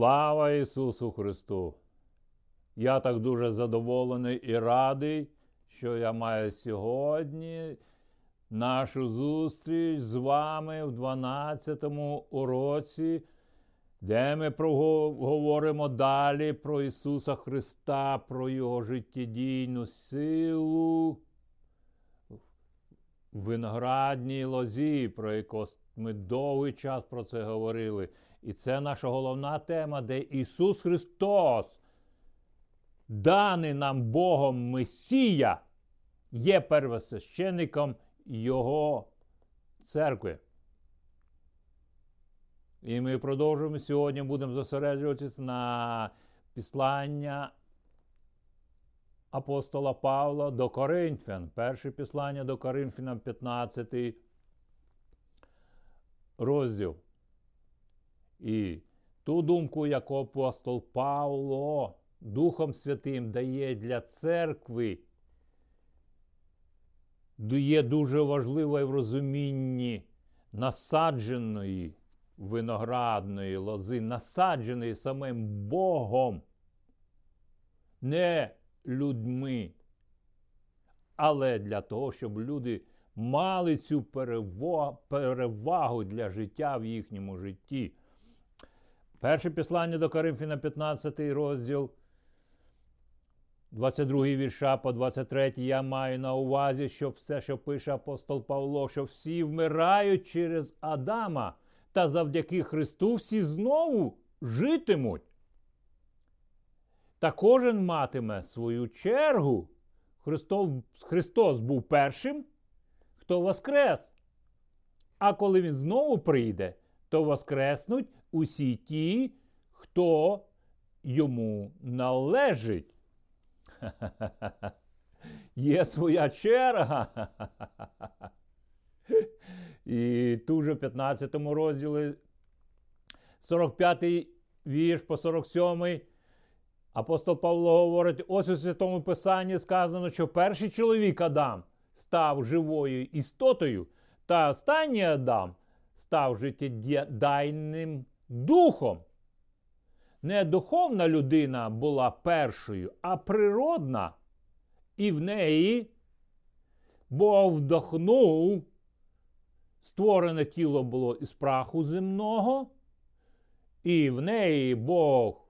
Слава Ісусу Христу! Я так дуже задоволений і радий, що я маю сьогодні нашу зустріч з вами в 12-му уроці, де ми говоримо далі про Ісуса Христа, про Його життєдійну силу в виноградній лозі, про яку ми довгий час про це говорили. І це наша головна тема, де Ісус Христос, даний нам Богом Месія, є первосвященником Його церкви. І ми продовжуємо сьогодні, будемо зосереджуватися на післання апостола Павла до Коринфян. Перше післання до Коринфянам, 15 розділ. І ту думку, яку апостол Павло Духом Святим дає для церкви, є дуже важливою в розумінні насадженої виноградної лози, насадженої самим Богом, не людьми, але для того, щоб люди мали цю перевагу для життя в їхньому житті. Перше післання до Коринфіна, 15 розділ, 22 вірша по 23 я маю на увазі, що все, що пише апостол Павло, що всі вмирають через Адама, та завдяки Христу всі знову житимуть. Та кожен матиме свою чергу. Христос, Христос був першим, хто воскрес. А коли Він знову прийде, то воскреснуть усі ті, хто йому належить. Є своя черга. І тут же в 15 розділі 45 вірш по 47 апостол Павло говорить: ось у Святому Писанні сказано, що перший чоловік Адам став живою істотою, та останній Адам став життєдайним духом. Не духовна людина була першою, а природна. І в неї Бог вдохнув, створене тіло було із праху земного, і в неї Бог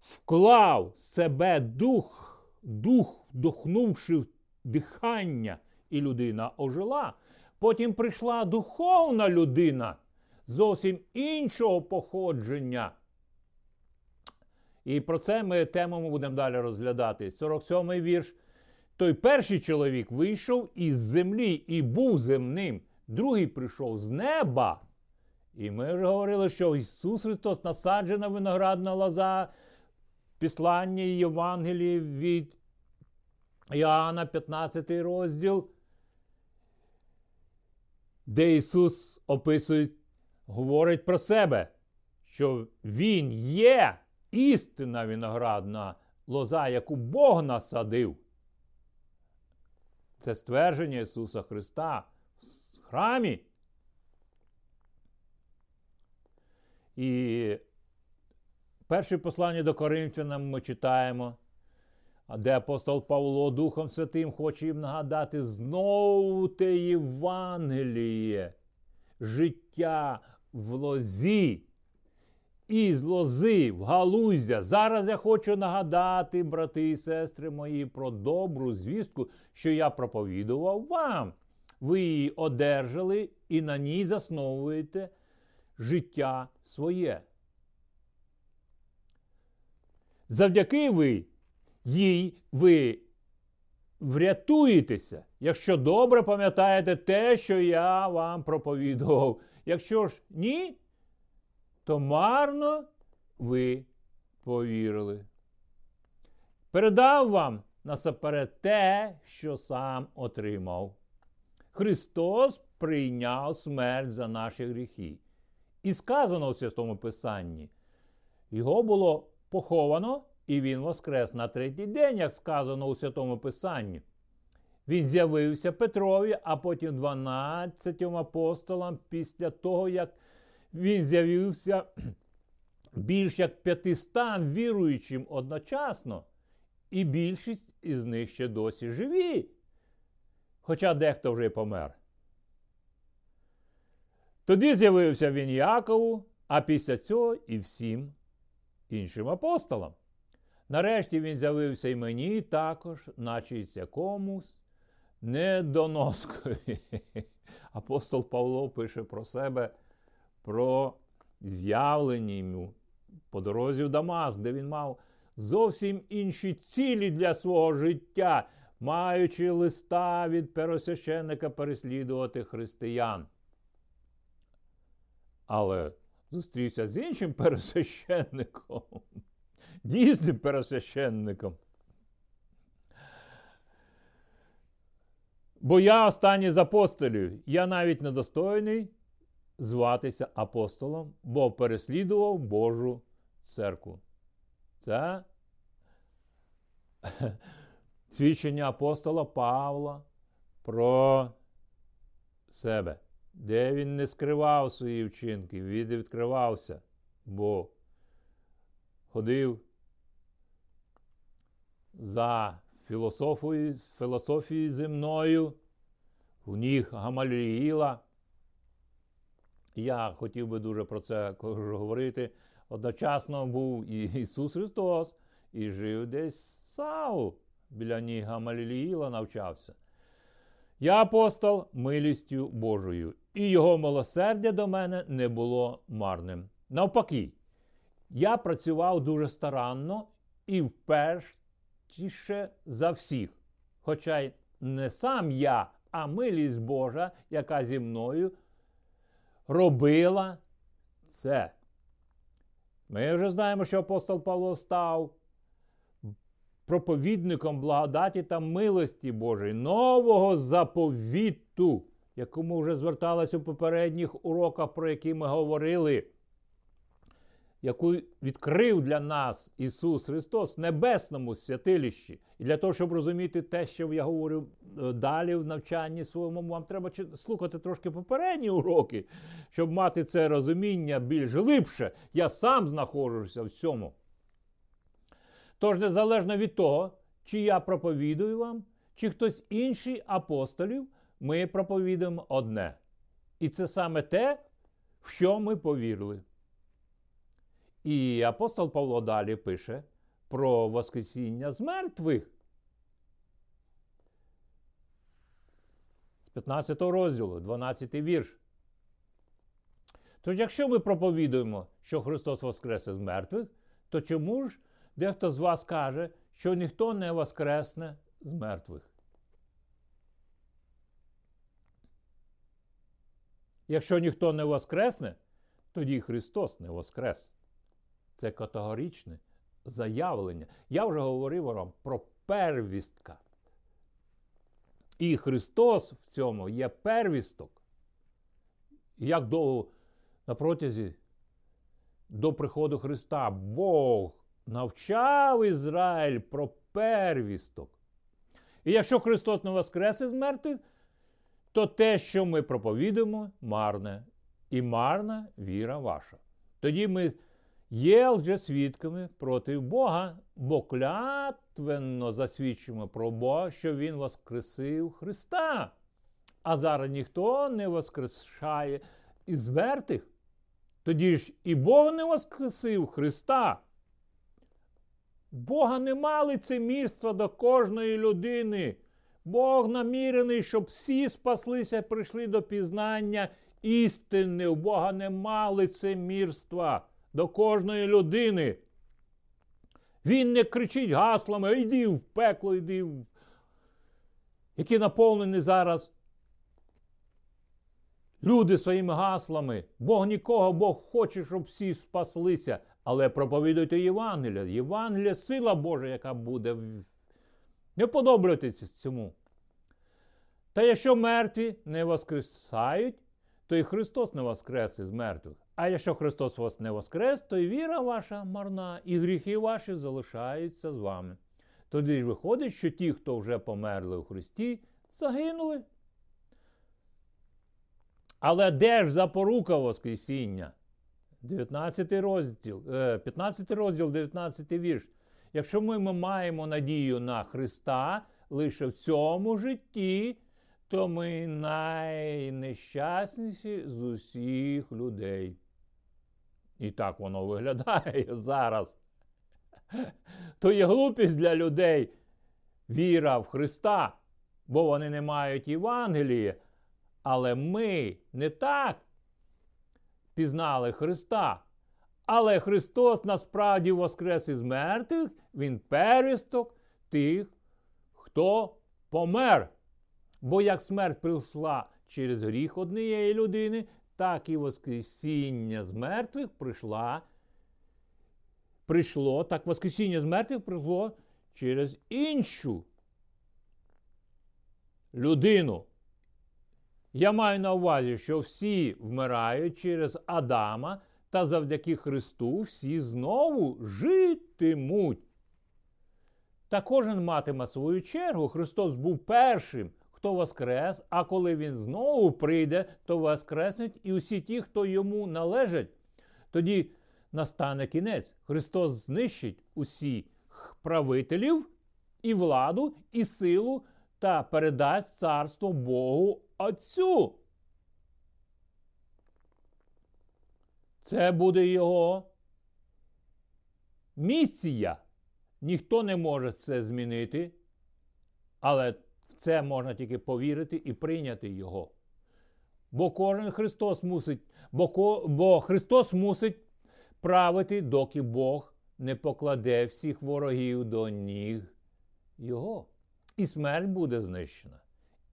вклав себе дух, дух, вдохнувши дихання, і людина ожила. Потім прийшла духовна людина зовсім іншого походження. І про це ми тему будемо далі розглядати. 47-й вірш. Той перший чоловік вийшов із землі і був земним, другий прийшов з неба. І ми вже говорили, що Ісус Христос насаджена виноградна лоза, післання Євангелії від Іоанна, 15 розділ, де Ісус описує, говорить про себе, що Він є істинна виноградна лоза, яку Бог насадив. Це ствердження Ісуса Христа в храмі. І перше послання до Коринфянам ми читаємо, де апостол Павло Духом Святим хоче їм нагадати знову те Євангеліє, життя в лозі. Із лози в галуздя. Зараз я хочу нагадати, брати і сестри мої, про добру звістку, що я проповідував вам. Ви її одержали і на ній засновуєте життя своє. Завдяки ви їй ви врятуєтеся, якщо добре пам'ятаєте те, що я вам проповідував. Якщо ж ні, то марно ви повірили. Передав вам насаперед те, що сам отримав. Христос прийняв смерть за наші гріхи. І сказано у Святому Писанні, його було поховано, і він воскрес на третій день, як сказано у Святому Писанні. Він з'явився Петрові, а потім 12 апостолам після того, як він з'явився більш як 500 віруючим одночасно, і більшість із них ще досі живі. Хоча дехто вже й помер. Тоді з'явився він Якову, а після цього і всім іншим апостолам. Нарешті він з'явився і мені також, наче й якомусь недоноскові. Апостол Павло пише про себе, про з'явлення йому по дорозі в Дамас, де він мав зовсім інші цілі для свого життя, маючи листа від пересвященника переслідувати християн. Але зустрівся з іншим пересвященником, дійсним пересвященником. Бо я останній з апостолів, я навіть недостойний зватися апостолом, бо переслідував Божу церкву. Це свідчення апостола Павла про себе, де він не скривав свої вчинки, він відкривався, бо ходив за філософією, філософією земною, у ніг Гамаліїла. Я хотів би дуже про це говорити. Одночасно був і Ісус Христос, і жив десь Саул біля ніг Гамаліїла навчався. Я апостол милістю Божою, і його милосердя до мене не було марним. Навпаки, я працював дуже старанно і вперше за всіх. Хоча й не сам я, а милість Божа, яка зі мною робила це. Ми вже знаємо, що апостол Павло став проповідником благодаті та милості Божої, нового заповіту, якому вже зверталась у попередніх уроках, про які ми говорили, яку відкрив для нас Ісус Христос в небесному святилищі. І для того, щоб розуміти те, що я говорю е, далі в навчанні своєму, вам треба слухати трошки попередні уроки, щоб мати це розуміння більш глибше. Я сам знаходжуся в цьому. Тож, незалежно від того, чи я проповідую вам, чи хтось інший апостолів, ми проповідуємо одне. І це саме те, в що ми повірили. І апостол Павло далі пише про Воскресіння з мертвих. З 15 розділу, 12 вірш. Тож, якщо ми проповідуємо, що Христос Воскрес з мертвих, то чому ж дехто з вас каже, що ніхто не воскресне з мертвих? Якщо ніхто не воскресне, тоді Христос не воскрес. Це категоричне заявлення. Я вже говорив вам про первістка. І Христос в цьому є первісток. Як довго на протязі до приходу Христа Бог навчав Ізраїль про первісток. І якщо Христос не воскрес із мертвих, то те, що ми проповідуємо, марне, і марна віра ваша. Тоді ми є лжесвідками проти Бога, бо клятвенно засвідчуємо про Бога, що Він воскресив Христа. А зараз ніхто не воскрешає із мертвих. Тоді ж і Бог не воскресив Христа. Бога нема лицемірства до кожної людини. Бог намірений, щоб всі спаслися прийшли до пізнання істини. У Бога нема лицемірства до кожної людини. Він не кричить гаслами, йди в пекло, йди, в... які наповнені зараз. Люди своїми гаслами. Бог нікого, Бог хоче, щоб всі спаслися. Але проповідуйте Євангелія. Євангелія сила Божа, яка буде. Не подобайтеся цьому. Та якщо мертві не воскресають, то і Христос не воскрес із мертвих. А якщо Христос вас не воскрес, то і віра ваша марна, і гріхи ваші залишаються з вами. Тоді ж виходить, що ті, хто вже померли у Христі, загинули. Але де ж запорука Воскресіння? 19 розділ, 15 розділ, 19 вірш. Якщо ми, ми маємо надію на Христа лише в цьому житті, то ми найнещасніші з усіх людей. І так воно виглядає зараз. То є глупість для людей віра в Христа, бо вони не мають Євангелія. Але ми не так пізнали Христа. Але Христос насправді воскрес із мертвих, Він пересток тих, хто помер. Бо як смерть прийшла через гріх однієї людини, так і Воскресіння з мертвих прийшла. Прийшло, так Воскресіння з мертвих прийшло через іншу людину. Я маю на увазі, що всі вмирають через Адама, та завдяки Христу всі знову житимуть. Та кожен матиме свою чергу. Христос був першим, хто воскрес, а коли Він знову прийде, то воскреснуть і усі ті, хто йому належать. Тоді настане кінець. Христос знищить усіх правителів і владу, і силу та передасть царство Богу Отцю. Це буде його місія. Ніхто не може це змінити, але це можна тільки повірити і прийняти його. Бо кожен Христос мусить, бо, бо Христос мусить правити, доки Бог не покладе всіх ворогів до ніг Його. І смерть буде знищена.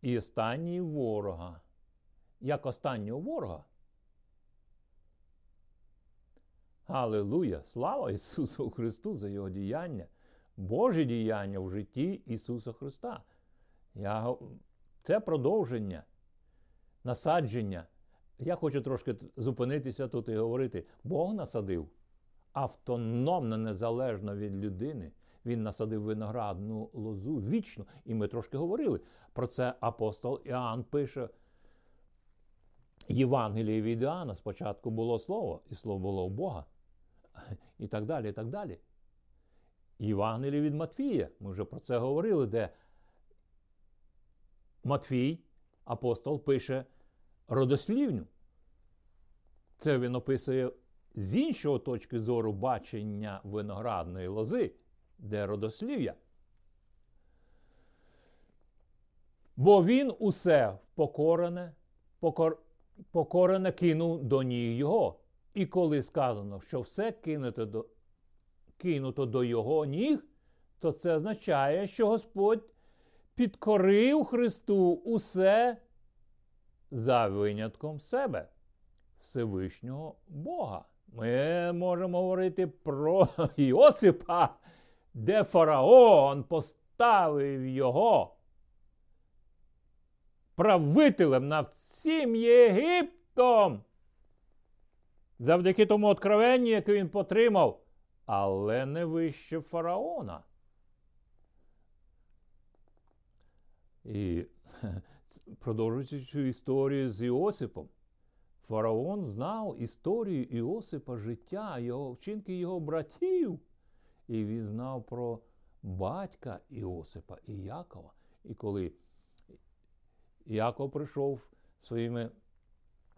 І останній ворога. Як останнього ворога. Аллилуйя! Слава Ісусу Христу за Його діяння, Божі діяння в житті Ісуса Христа. Я... Це продовження, насадження. Я хочу трошки зупинитися тут і говорити: Бог насадив автономно, незалежно від людини. Він насадив виноградну лозу вічно. І ми трошки говорили. Про це апостол Іоанн пише. Євангеліє від Іоанна спочатку було слово, і слово було у Бога. І так далі. і так далі. Євангеліє від Матфія. Ми вже про це говорили, де Матфій, апостол, пише родослівню. Це він описує з іншого точки зору бачення виноградної лози, де родослів'я. Бо він усе покорене, покор, покорене кинув до ніг його. І коли сказано, що все кинуто до, кинуто до його ніг, то це означає, що Господь підкорив Христу усе за винятком себе, Всевишнього Бога. Ми можемо говорити про Йосипа, де фараон поставив його правителем над всім Єгиптом. Завдяки тому откровенню, яке він потримав, але не вище фараона. І продовжуючи цю історію з Іосипом, фараон знав історію Іосипа, життя, його вчинки його братів. І він знав про батька Іосипа і Якова. І коли Яков прийшов своїми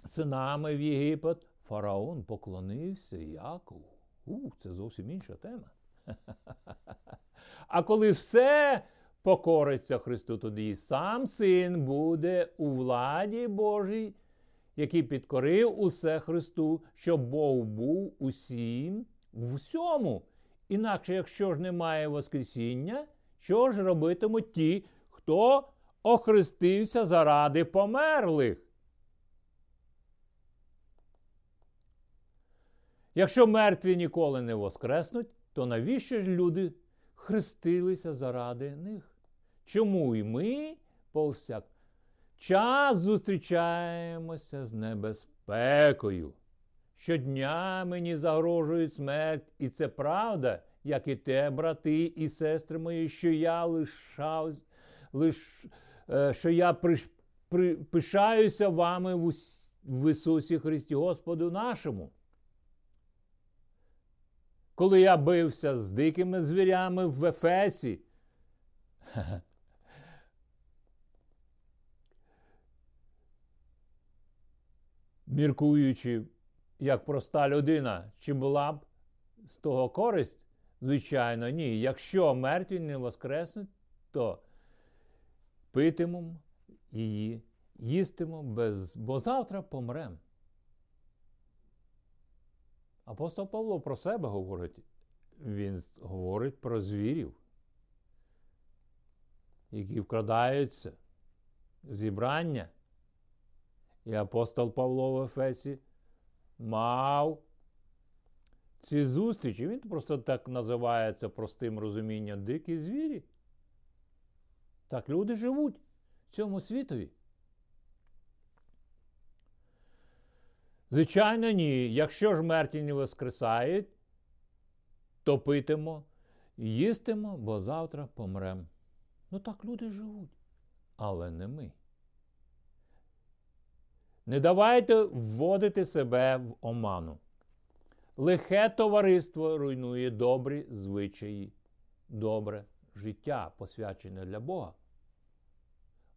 синами в Єгипет, фараон поклонився Якову. У, це зовсім інша тема. А коли все покориться Христу, тоді сам син буде у владі Божій, який підкорив усе Христу, щоб Бог був усім в усьому. Інакше, якщо ж немає Воскресіння, що ж робитимуть ті, хто охрестився заради померлих? Якщо мертві ніколи не воскреснуть, то навіщо ж люди хрестилися заради них? Чому і ми повсякчас зустрічаємося з небезпекою? Щодня мені загрожують смерть, і це правда, як і те, брати і сестри мої, що я лишав, лиш, е, що я приш, при, пишаюся вами в, в Ісусі Христі Господу нашому. коли я бився з дикими звірями в Ефесі. Міркуючи, як проста людина, чи була б з того користь? Звичайно, ні. Якщо мертві не воскреснуть, то питимемо її, їстимо, без... бо завтра помремо. Апостол Павло про себе говорить. Він говорить про звірів, які вкрадаються в зібрання. І апостол Павло в Ефесі мав ці зустрічі. Він просто так називається простим розумінням дикі звірі. Так люди живуть в цьому світові. Звичайно, ні. Якщо ж мертві не воскресають, то питимо, їстимо, бо завтра помремо. Ну так люди живуть, але не ми. Не давайте вводити себе в оману. Лихе товариство руйнує добрі звичаї, добре життя, посвячене для Бога.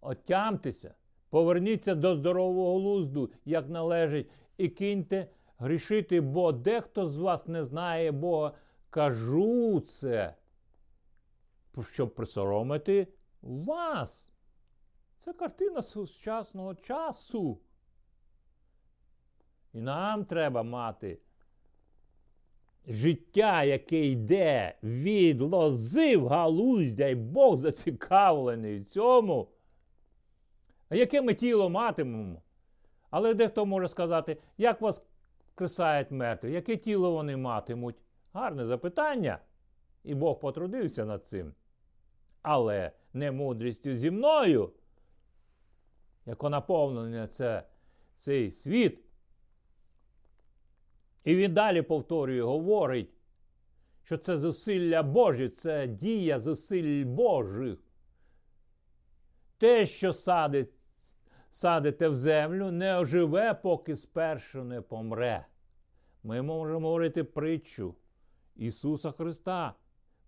Отямтеся, поверніться до здорового глузду, як належить, і киньте грішити, бо дехто з вас не знає Бога. Кажу це, щоб присоромити вас. Це картина сучасного часу. І нам треба мати життя, яке йде від лози в галуздя, і Бог зацікавлений в цьому. А яке ми тіло матимемо? Але дехто може сказати, як вас кресають мертві, яке тіло вони матимуть? Гарне запитання. І Бог потрудився над цим. Але не мудрістю зі мною, яко наповнення це цей світ. І він далі повторює, говорить, що це зусилля Божі, це дія зусиль Божих. Те, що садить, садите в землю, не оживе, поки спершу не помре. Ми можемо говорити притчу Ісуса Христа,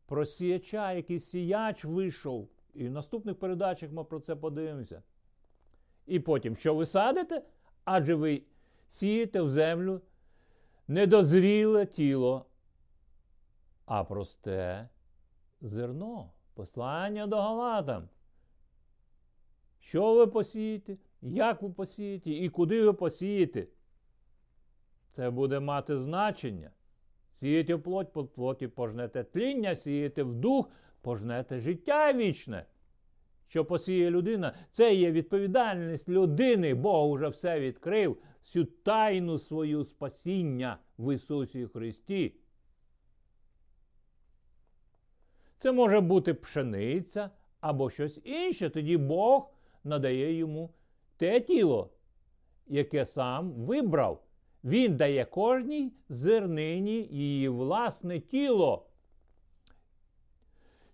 про сіяча, який сіяч вийшов. І в наступних передачах ми про це подивимося. І потім, що ви садите? Адже ви сієте в землю недозріле тіло, а просте зерно. Послання до Галатам. Що ви посієте? Як ви посієте і куди ви посієте? Це буде мати значення. Сієте в плоть, по плоті пожнете тління, сієте в дух, пожнете життя вічне. Що посіє людина, це є відповідальність людини. Бог уже все відкрив, всю тайну свою спасіння в Ісусі Христі. Це може бути пшениця або щось інше. Тоді Бог надає йому те тіло, яке сам вибрав. Він дає кожній зернині її власне тіло.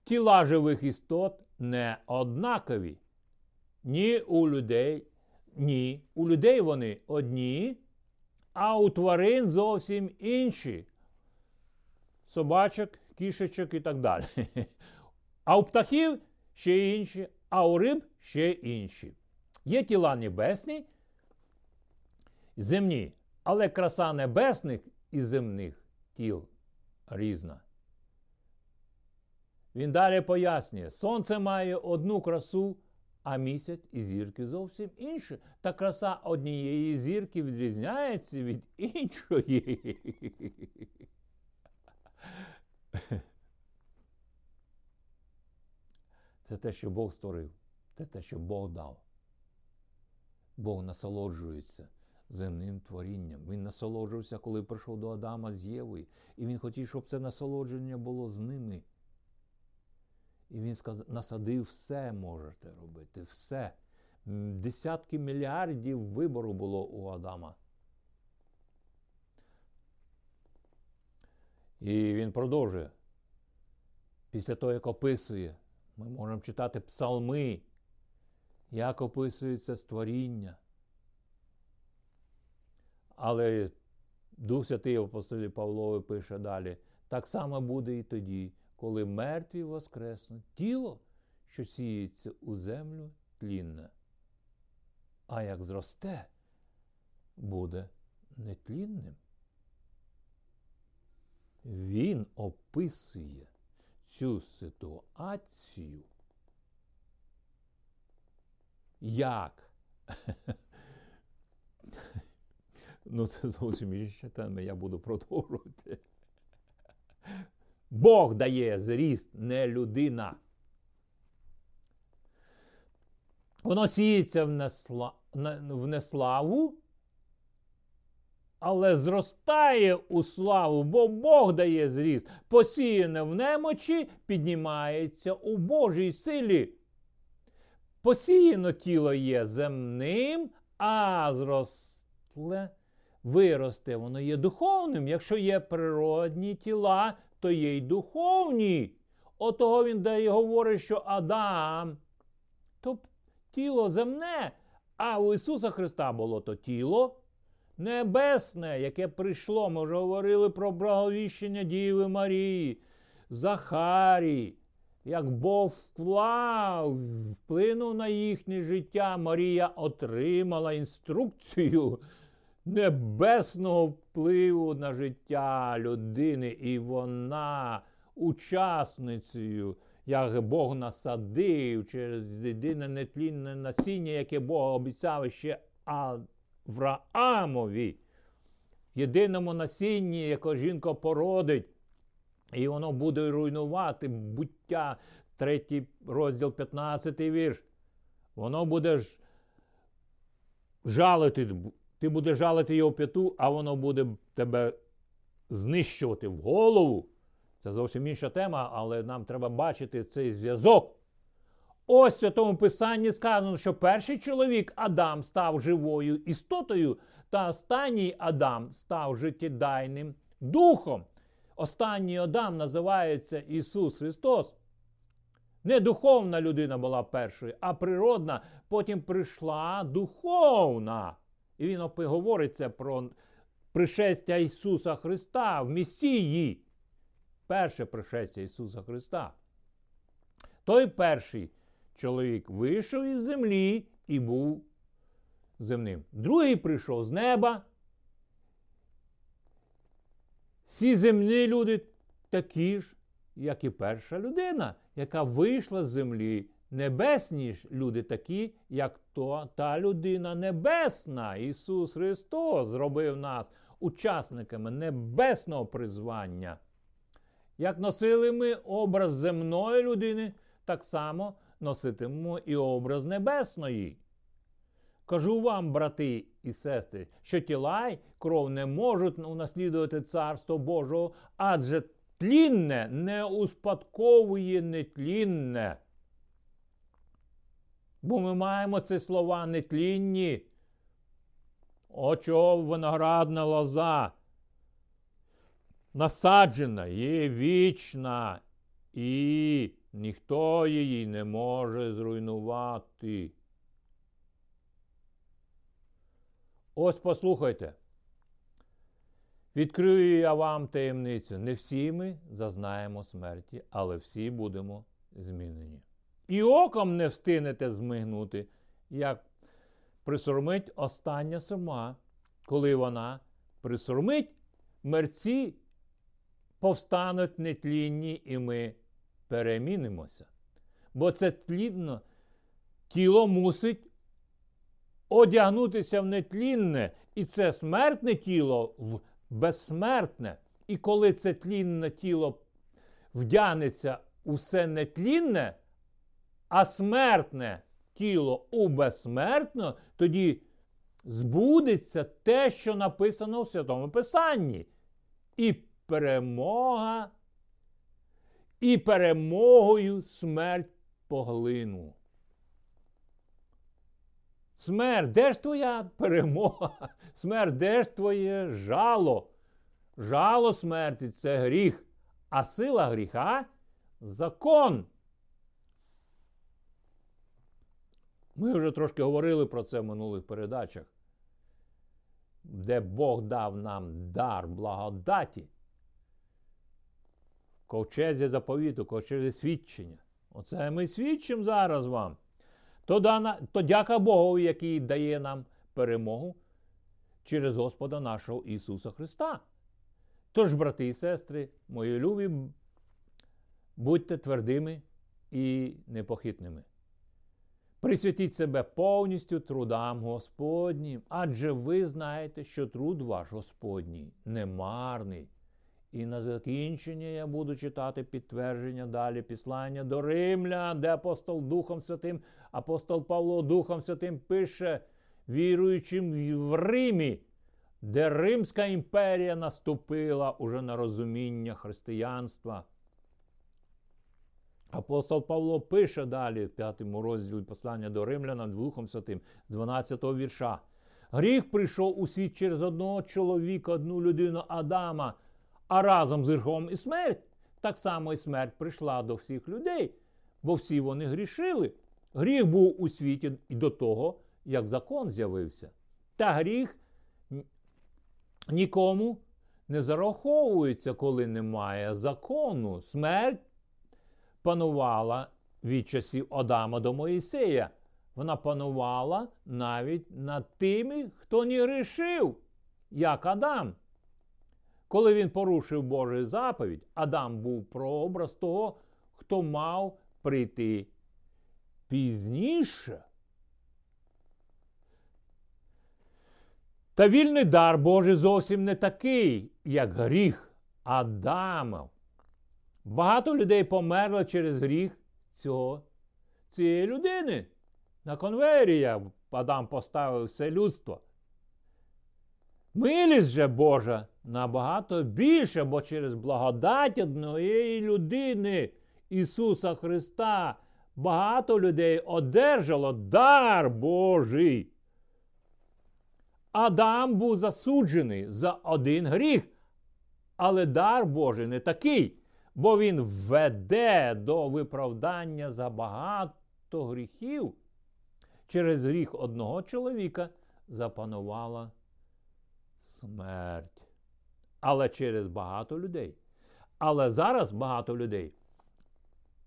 Тіла живих істот не однакові. Ні у людей, ні. У людей вони одні, а у тварин зовсім інші. Собачок, кішечок і так далі. А у птахів ще інші, а у риб ще інші. Є тіла небесні, земні, але краса небесних і земних тіл різна. Він далі пояснює, сонце має одну красу, а місяць і зірки зовсім інше. Та краса однієї зірки відрізняється від іншої. Це те, що Бог створив, це те, що Бог дав. Бог насолоджується земним творінням. Він насолоджувався, коли прийшов до Адама з Євою. І він хотів, щоб це насолодження було з ними. І він сказав, насадив все можете робити, все. Десятки мільярдів вибору було у Адама. І він продовжує. Після того, як описує, ми можемо читати псалми, як описується створіння. Але Дух Святий апостолі Павлові пише далі: Так само буде і тоді, коли мертві воскреснуть тіло, що сіється у землю тлінне. А як зросте, буде нетлінним. Він описує цю ситуацію як? Ну, це зовсім інша тема, я буду продовжувати. Бог дає зріст, не людина. Воно сіється в, несла... в неславу, але зростає у славу, бо Бог дає зріст. Посіяне в немочі, піднімається у Божій силі. Посіяно тіло є земним, а зросле виросте, воно є духовним. Якщо є природні тіла, то є й духовні. Отого він дає говорить, що Адам то тіло земне, а у Ісуса Христа було то тіло небесне, яке прийшло. Ми вже говорили про благовіщення Діви Марії, Захарії як Бог вклав, вплинув на їхнє життя, Марія отримала інструкцію небесного впливу на життя людини, і вона учасницею, як Бог насадив через єдине нетлінне насіння, яке Бог обіцяв ще Авраамові. Єдиному насінні, яке жінка породить. І воно буде руйнувати буття, третій розділ 15 вірш. Воно буде ж жалити, ти будеш жалити його п'яту, а воно буде тебе знищувати в голову. Це зовсім інша тема, але нам треба бачити цей зв'язок. Ось в Святому Писанні сказано, що перший чоловік Адам став живою істотою, та останній Адам став життєдайним духом. Останній Адам називається Ісус Христос. Не духовна людина була першою, а природна. Потім прийшла духовна. І він говориться про пришестя Ісуса Христа в Месії. Перше пришестя Ісуса Христа. Той перший чоловік вийшов із землі і був земним. Другий прийшов з неба всі земні люди такі ж, як і перша людина, яка вийшла з землі. Небесні ж люди такі, як то та людина небесна. Ісус Христос зробив нас учасниками небесного призвання. Як носили ми образ земної людини, так само носитимемо і образ небесної. Кажу вам, брати і сестри, що тіла й кров не можуть унаслідувати царство Божого, адже тлінне не успадковує нетлінне. Бо ми маємо ці слова нетлінні. О, чого виноградна лоза. Насаджена є вічна, і ніхто її не може зруйнувати. Ось послухайте. Відкрию я вам таємницю. Не всі ми зазнаємо смерті, але всі будемо змінені. І оком не встинете змигнути, як присурмить остання сурма, коли вона присурмить, мерці повстануть нетлінні, і ми перемінимося. Бо це тлінно тіло мусить одягнутися в нетлінне, і це смертне тіло в безсмертне. І коли це тлінне тіло вдягнеться у все нетлінне, а смертне тіло у безсмертне, тоді збудеться те, що написано в Святому Писанні. І перемога, і перемогою смерть поглину. Смерть, де ж твоя перемога? Смерть, де ж твоє жало? Жало смерті це гріх, а сила гріха закон. Ми вже трошки говорили про це в минулих передачах, де Бог дав нам дар благодаті. ковчезі заповіту, ковчезі свідчення. Оце ми свідчимо зараз вам. То, дана, то дяка Богу, який дає нам перемогу через Господа нашого Ісуса Христа. Тож, брати і сестри, мої любі, будьте твердими і непохитними. Присвятіть себе повністю трудам Господнім, адже ви знаєте, що труд ваш Господній немарний. І на закінчення я буду читати підтвердження далі післання до Римлян, де апостол Духом Святим, апостол Павло Духом Святим пише віруючим в Римі, де Римська імперія наступила уже на розуміння християнства. Апостол Павло пише далі в п'ятому розділі послання до Римляна Духом Святим з 12 го вірша. Гріх прийшов у світ через одного чоловіка, одну людину Адама, а разом з гріхом і смерть. Так само і смерть прийшла до всіх людей, бо всі вони грішили. Гріх був у світі і до того, як закон з'явився. Та гріх нікому не зараховується, коли немає закону. Смерть панувала від часів Адама до Моїсея. Вона панувала навіть над тими, хто не грішив, як Адам. Коли він порушив Божу заповідь, Адам був прообраз того, хто мав прийти пізніше. Та вільний дар Божий зовсім не такий, як гріх Адамов. Багато людей померло через гріх цього, цієї людини. На конвейері Адам поставив все людство. Милість же Божа набагато більше, бо через благодать однієї людини Ісуса Христа багато людей одержало дар Божий. Адам був засуджений за один гріх, але дар Божий не такий, бо він веде до виправдання за багато гріхів. Через гріх одного чоловіка запанувала смерть. Але через багато людей. Але зараз багато людей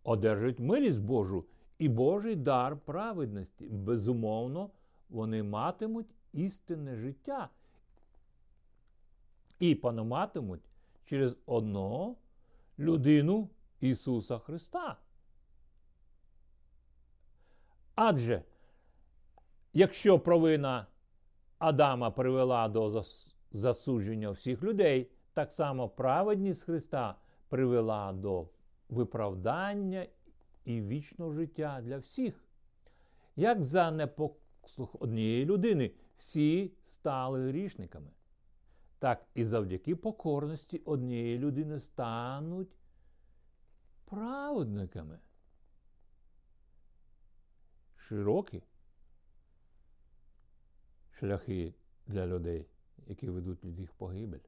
одержують милість Божу і Божий дар праведності. Безумовно, вони матимуть істинне життя. І пануватимуть через одного людину Ісуса Христа. Адже, якщо провина Адама привела до засудження всіх людей, так само праведність Христа привела до виправдання і вічного життя для всіх. Як за непослух однієї людини всі стали грішниками, так і завдяки покорності однієї людини стануть праведниками. Широкі шляхи для людей, які ведуть людей в погибель,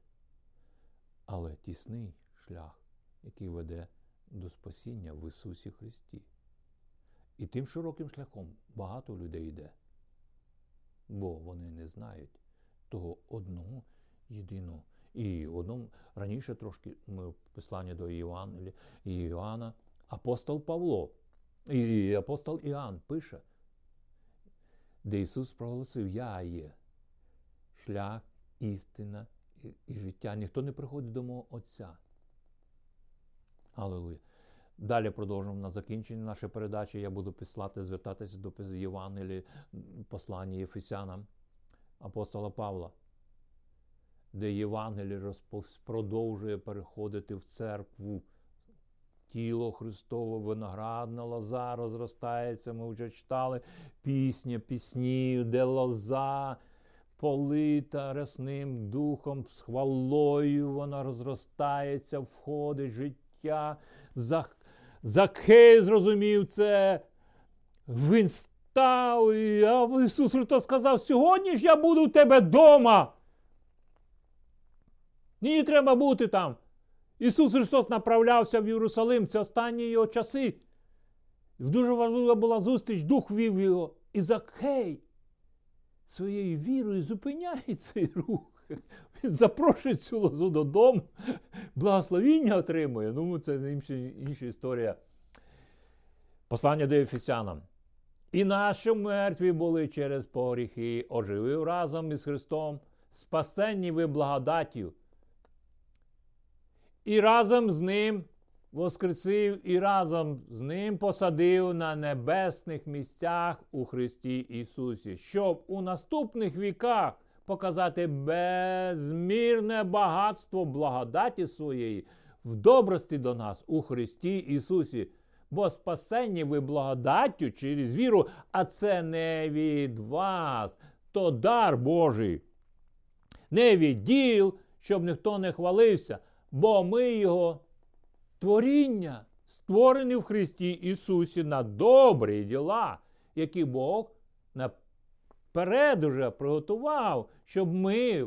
але тісний шлях, який веде до спасіння в Ісусі Христі. І тим широким шляхом багато людей йде, бо вони не знають того одного єдиного. І одному раніше трошки ми в посланні до Івана, Іоанна, апостол Павло, і апостол Іоанн пише, де Ісус проголосив: Я є шлях, істина і життя. Ніхто не приходить до мого Отця. Аллилуйя. Далі продовжуємо на закінчення нашої передачі. Я буду післати, звертатися до Євангелії, послання Єфесянам апостола Павла, де Євангелій продовжує переходити в церкву. Тіло Христове, виноградна лоза розростається. Ми вже читали пісня, пісні, де лоза полита рясним духом, з хвалою вона розростається, входить життя. Закхей зрозумів це. Він став, і Ісус Христос сказав, сьогодні ж я буду у тебе вдома. Мені треба бути там. Ісус Христос направлявся в Єрусалим. Це останні його часи. Дуже важлива була зустріч, дух вів його. І Закхей своєю вірою зупиняє цей рух. Він запрошує цю лозу додому, благословіння отримує. Ну, це інша, інша історія. Послання до Ефесянам. І наші мертві були через погріхи, оживив разом із Христом, спасенні ви благодаттю. І разом з Ним воскресив, і разом з Ним посадив на небесних місцях у Христі Ісусі, щоб у наступних віках показати безмірне багатство благодаті своєї в добрості до нас у Христі Ісусі. Бо спасенні ви благодаттю через віру, а це не від вас, то дар Божий. Не від діл, щоб ніхто не хвалився, бо ми Його творіння, створені в Христі Ісусі на добрі діла, які Бог наперед уже приготував, щоб ми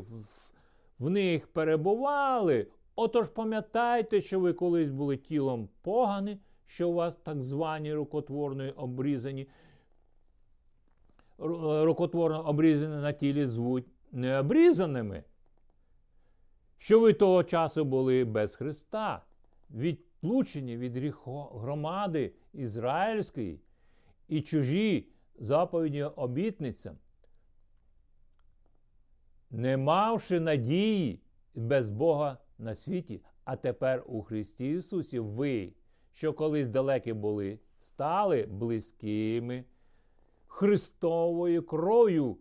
в, них перебували. Отож пам'ятайте, що ви колись були тілом погані, що у вас так звані рукотворної обрізані, рукотворно обрізані на тілі звуть необрізаними, що ви того часу були без Христа, відлучені від громади ізраїльської і чужі заповіді обітницям, не мавши надії без Бога на світі, а тепер у Христі Ісусі ви що колись далекі були, стали близькими Христовою кров'ю.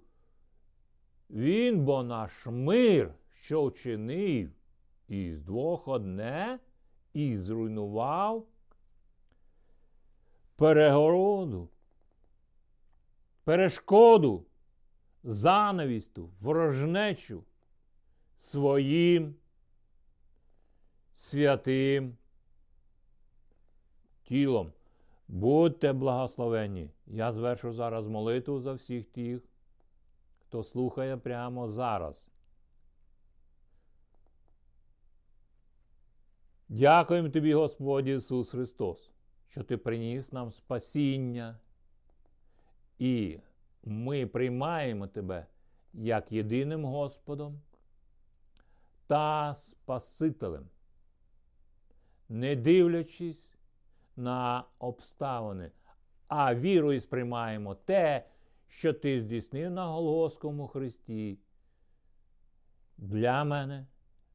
Він бо наш мир, що вчинив, із двох одне і зруйнував перегороду, перешкоду, занавісту, ворожнечу своїм святим тілом. Будьте благословені. Я звершу зараз молитву за всіх тих, хто слухає прямо зараз. Дякуємо тобі, Господь Ісус Христос, що Ти приніс нам спасіння, і ми приймаємо Тебе як єдиним Господом та Спасителем, не дивлячись на обставини, а вірою сприймаємо те, що ти здійснив на Голгофському Христі. Для мене,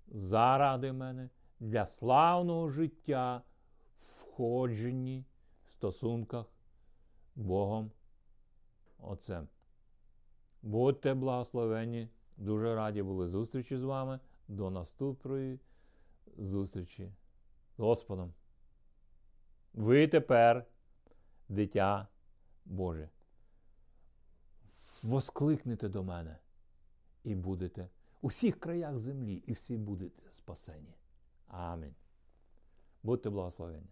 заради мене, для славного життя входженні в стосунках Богом Отцем. Будьте благословені. Дуже раді були зустрічі з вами. До наступної зустрічі з Господом. Ви тепер дитя Боже. Воскликнете до мене і будете у всіх краях землі, і всі будете спасені. Амінь. Будьте благословені.